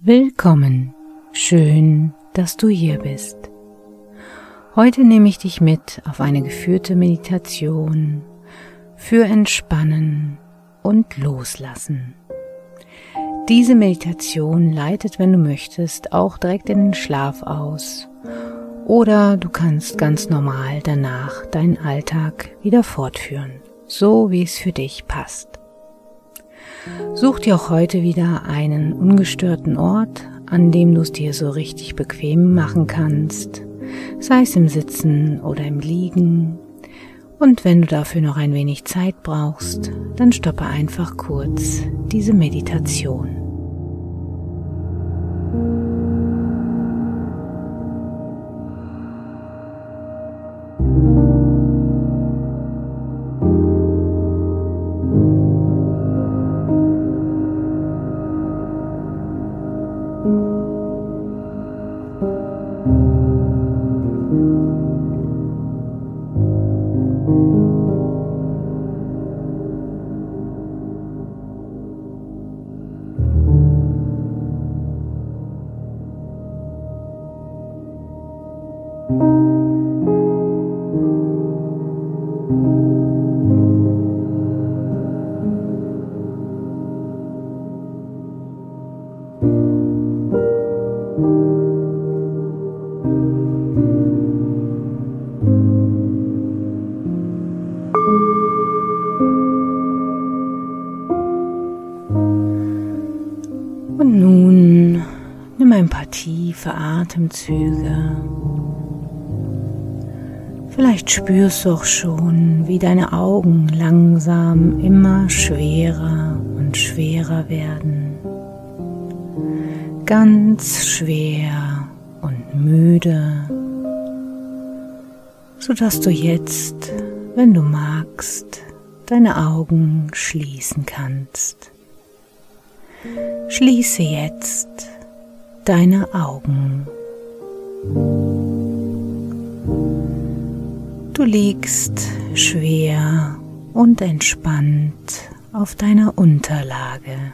Willkommen, schön, dass du hier bist. Heute nehme ich dich mit auf eine geführte Meditation für Entspannen und Loslassen. Diese Meditation leitet, wenn du möchtest, auch direkt in den Schlaf aus oder du kannst ganz normal danach deinen Alltag wieder fortführen, so wie es für dich passt. Such dir auch heute wieder einen ungestörten Ort, an dem du es dir so richtig bequem machen kannst, sei es im Sitzen oder im Liegen. Und wenn du dafür noch ein wenig Zeit brauchst, dann stoppe einfach kurz diese Meditation. Und nun nimm ein paar tiefe Atemzüge. Vielleicht spürst du auch schon, wie deine Augen langsam immer schwerer und schwerer werden. Ganz schwer und müde, sodass du jetzt, wenn du magst, deine Augen schließen kannst. Schließe jetzt deine Augen. Du liegst schwer und entspannt auf deiner Unterlage.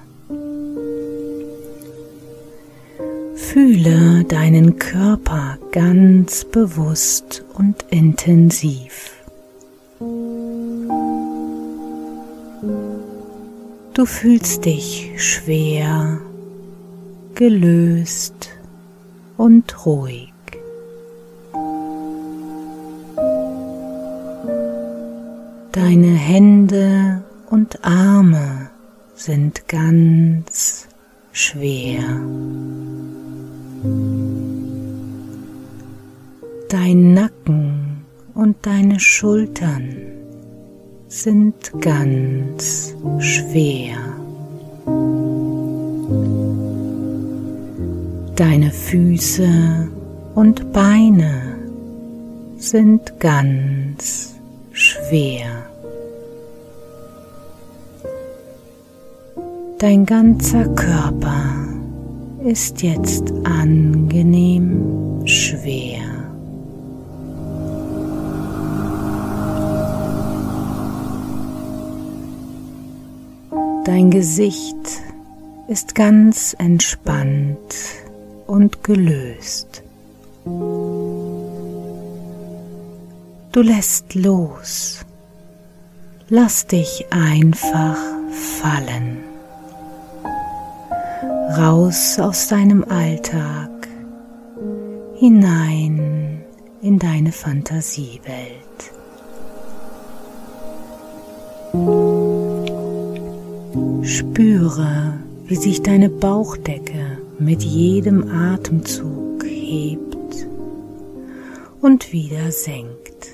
Fühle deinen Körper ganz bewusst und intensiv. Du fühlst dich schwer, gelöst und ruhig. Deine Hände und Arme sind ganz schwer. Dein Nacken und deine Schultern sind ganz schwer. Deine Füße und Beine sind ganz schwer. Dein ganzer Körper ist jetzt angenehm schwer. Dein Gesicht ist ganz entspannt und gelöst. Du lässt los. Lass dich einfach fallen. Raus aus deinem Alltag, hinein in deine Fantasiewelt. Spüre, wie sich deine Bauchdecke mit jedem Atemzug hebt und wieder senkt.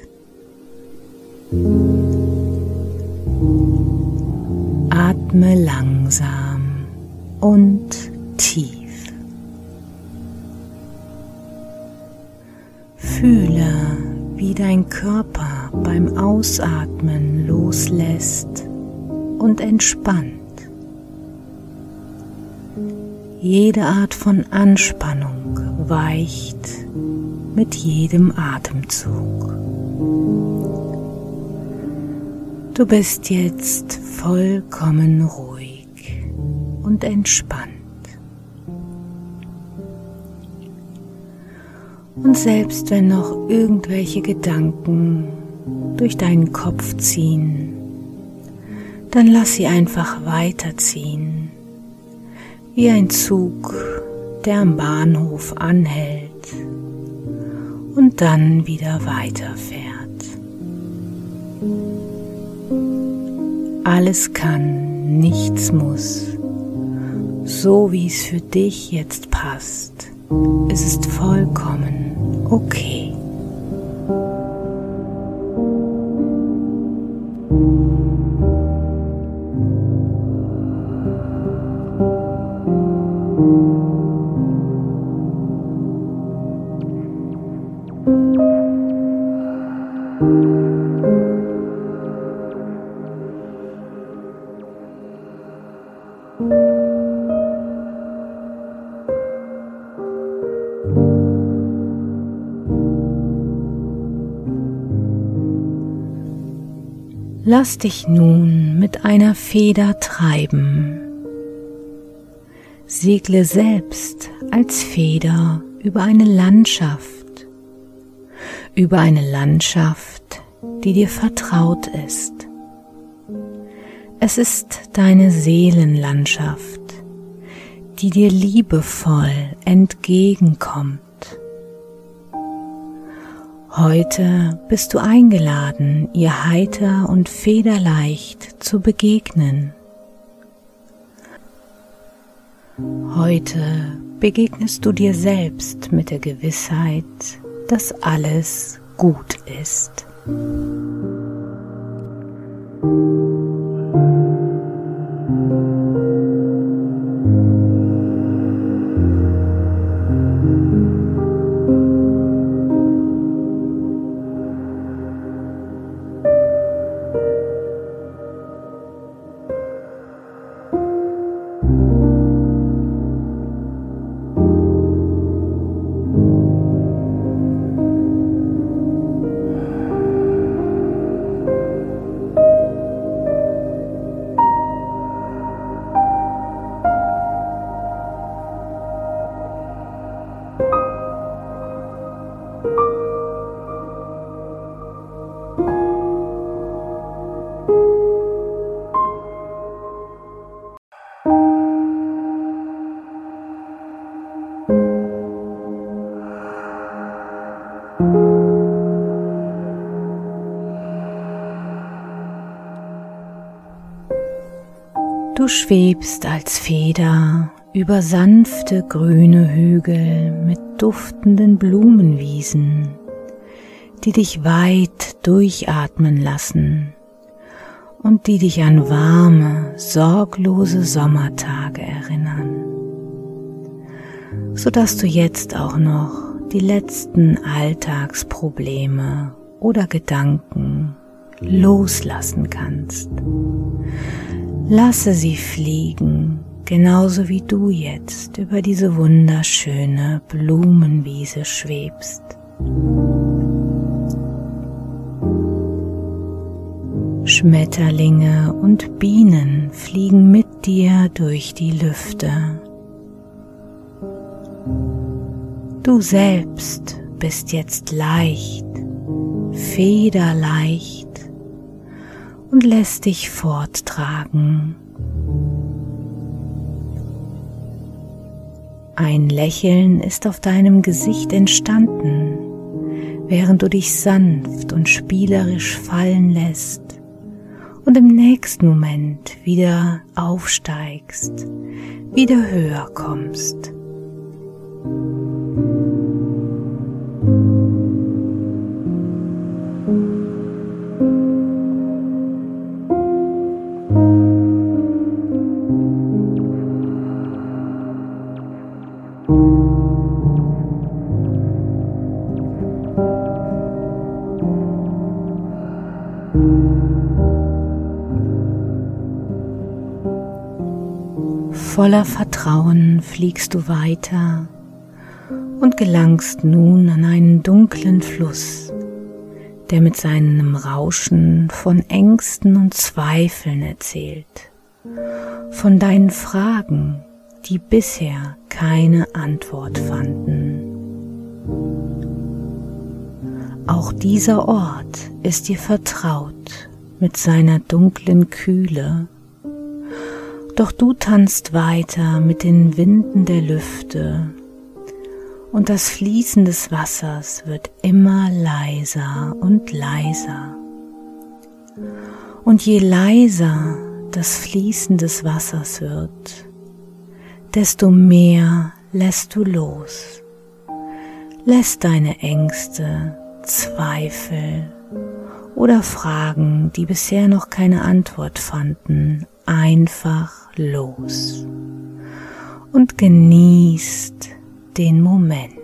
Atme langsam und tief. Fühle, wie dein Körper beim Ausatmen loslässt und entspannt. Jede Art von Anspannung weicht mit jedem Atemzug. Du bist jetzt vollkommen ruhig und entspannt. Und selbst wenn noch irgendwelche Gedanken durch deinen Kopf ziehen, dann lass sie einfach weiterziehen, wie ein Zug, der am Bahnhof anhält und dann wieder weiterfährt. Alles kann, nichts muss. So wie es für dich jetzt passt. Es ist vollkommen okay. Lass dich nun mit einer Feder treiben. Segle selbst als Feder über eine Landschaft, über eine Landschaft, die dir vertraut ist. Es ist deine Seelenlandschaft, die dir liebevoll entgegenkommt. Heute bist du eingeladen, ihr heiter und federleicht zu begegnen. Heute begegnest du dir selbst mit der Gewissheit, dass alles gut ist. Schwebst als Feder über sanfte grüne Hügel mit duftenden Blumenwiesen, die dich weit durchatmen lassen und die dich an warme, sorglose Sommertage erinnern, so dass du jetzt auch noch die letzten Alltagsprobleme oder Gedanken loslassen kannst Lasse sie fliegen, genauso wie du jetzt über diese wunderschöne Blumenwiese schwebst. Schmetterlinge und Bienen fliegen mit dir durch die Lüfte. Du selbst bist jetzt leicht, federleicht und lässt dich forttragen. Ein Lächeln ist auf deinem Gesicht entstanden, während du dich sanft und spielerisch fallen lässt und im nächsten Moment wieder aufsteigst, wieder höher kommst. Voller Vertrauen fliegst du weiter und gelangst nun an einen dunklen Fluss, der mit seinem Rauschen von Ängsten und Zweifeln erzählt, von deinen Fragen, die bisher keine Antwort fanden. Auch dieser Ort ist dir vertraut mit seiner dunklen Kühle, doch du tanzt weiter mit den Winden der Lüfte und das Fließen des Wassers wird immer leiser und leiser. Und je leiser das Fließen des Wassers wird, desto mehr lässt du los, lässt deine Ängste, Zweifel oder Fragen, die bisher noch keine Antwort fanden, einfach los und genießt den Moment.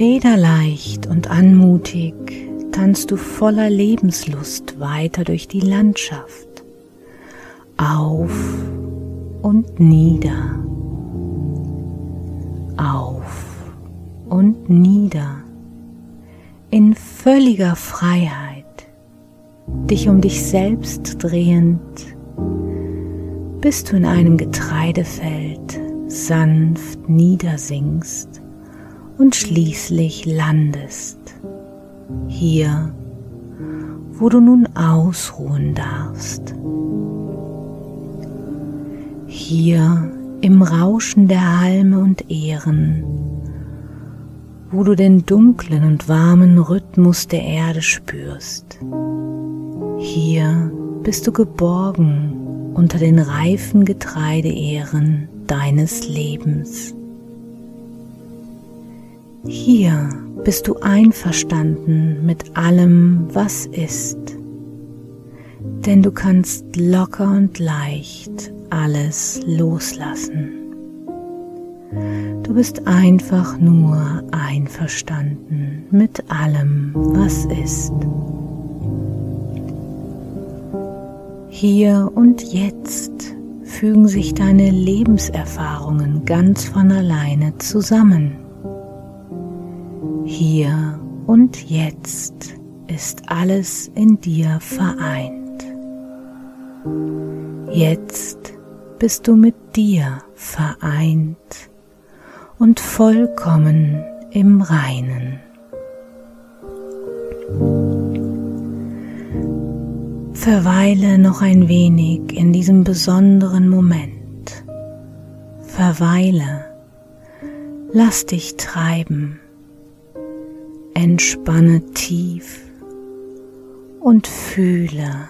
Federleicht und anmutig tanzt du voller Lebenslust weiter durch die Landschaft, auf und nieder, auf und nieder, in völliger Freiheit, dich um dich selbst drehend, bis du in einem Getreidefeld sanft niedersinkst und schließlich landest. Hier, wo du nun ausruhen darfst. Hier im Rauschen der Halme und Ähren, wo du den dunklen und warmen Rhythmus der Erde spürst. Hier bist du geborgen unter den reifen Getreideähren deines Lebens. Hier bist du einverstanden mit allem, was ist, denn du kannst locker und leicht alles loslassen. Du bist einfach nur einverstanden mit allem, was ist. Hier und jetzt fügen sich deine Lebenserfahrungen ganz von alleine zusammen. Hier und jetzt ist alles in dir vereint. Jetzt bist du mit dir vereint und vollkommen im Reinen. Verweile noch ein wenig in diesem besonderen Moment. Verweile, lass dich treiben Entspanne tief und fühle.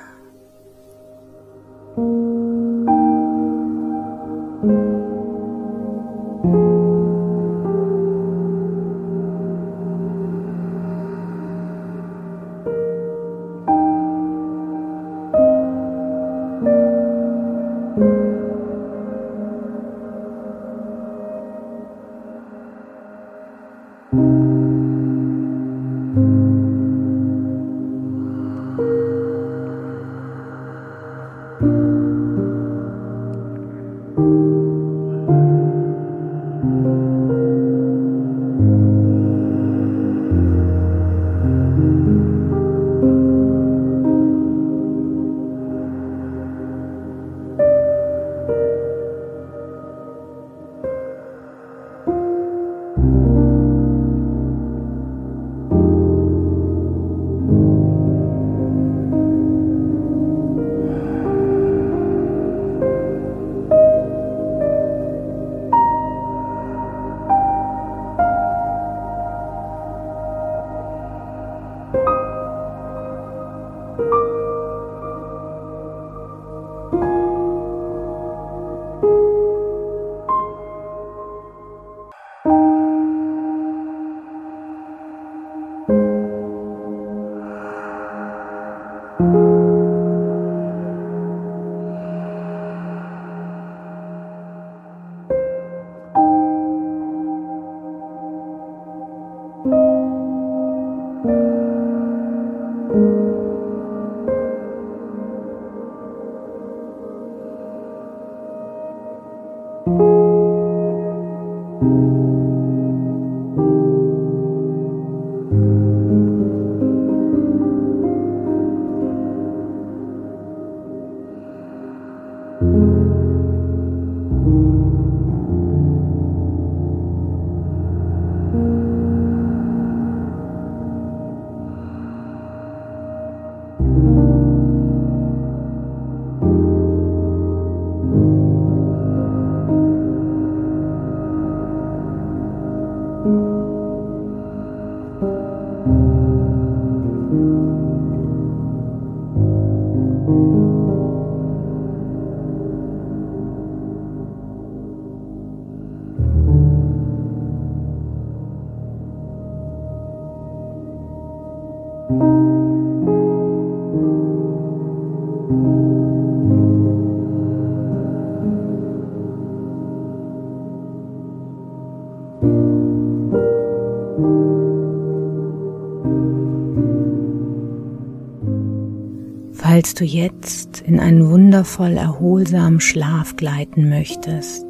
Falls du jetzt in einen wundervoll erholsamen Schlaf gleiten möchtest,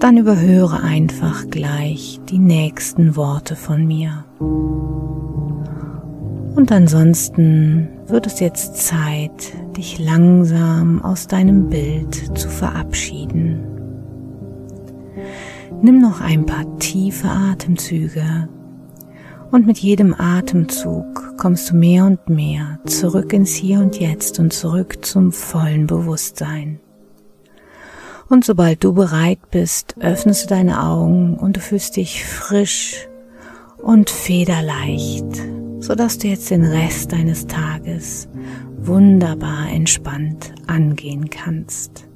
dann überhöre einfach gleich die nächsten Worte von mir. Und ansonsten wird es jetzt Zeit, dich langsam aus deinem Bild zu verabschieden. Nimm noch ein paar tiefe Atemzüge und mit jedem Atemzug kommst du mehr und mehr zurück ins Hier und Jetzt und zurück zum vollen Bewusstsein. Und sobald du bereit bist, öffnest du deine Augen und du fühlst dich frisch und federleicht, sodass du jetzt den Rest deines Tages wunderbar entspannt angehen kannst.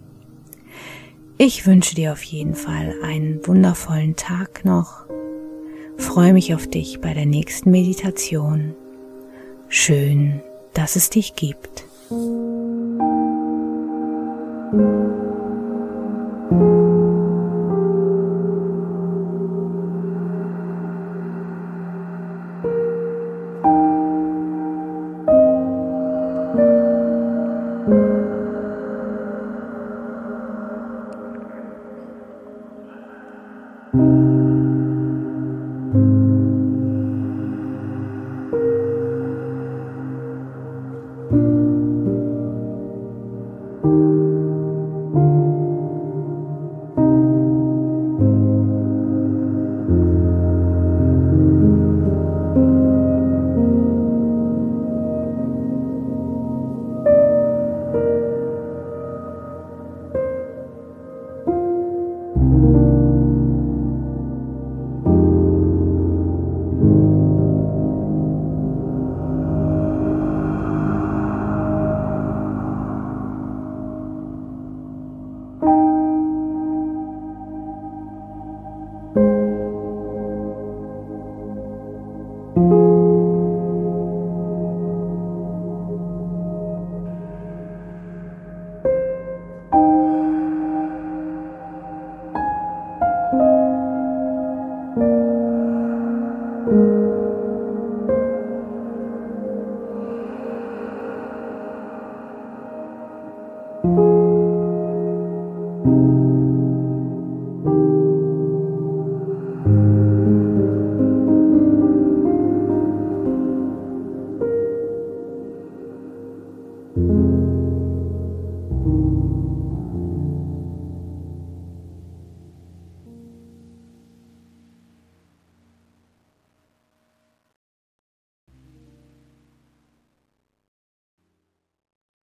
Ich wünsche dir auf jeden Fall einen wundervollen Tag noch freue mich auf dich bei der nächsten Meditation. Schön, dass es dich gibt.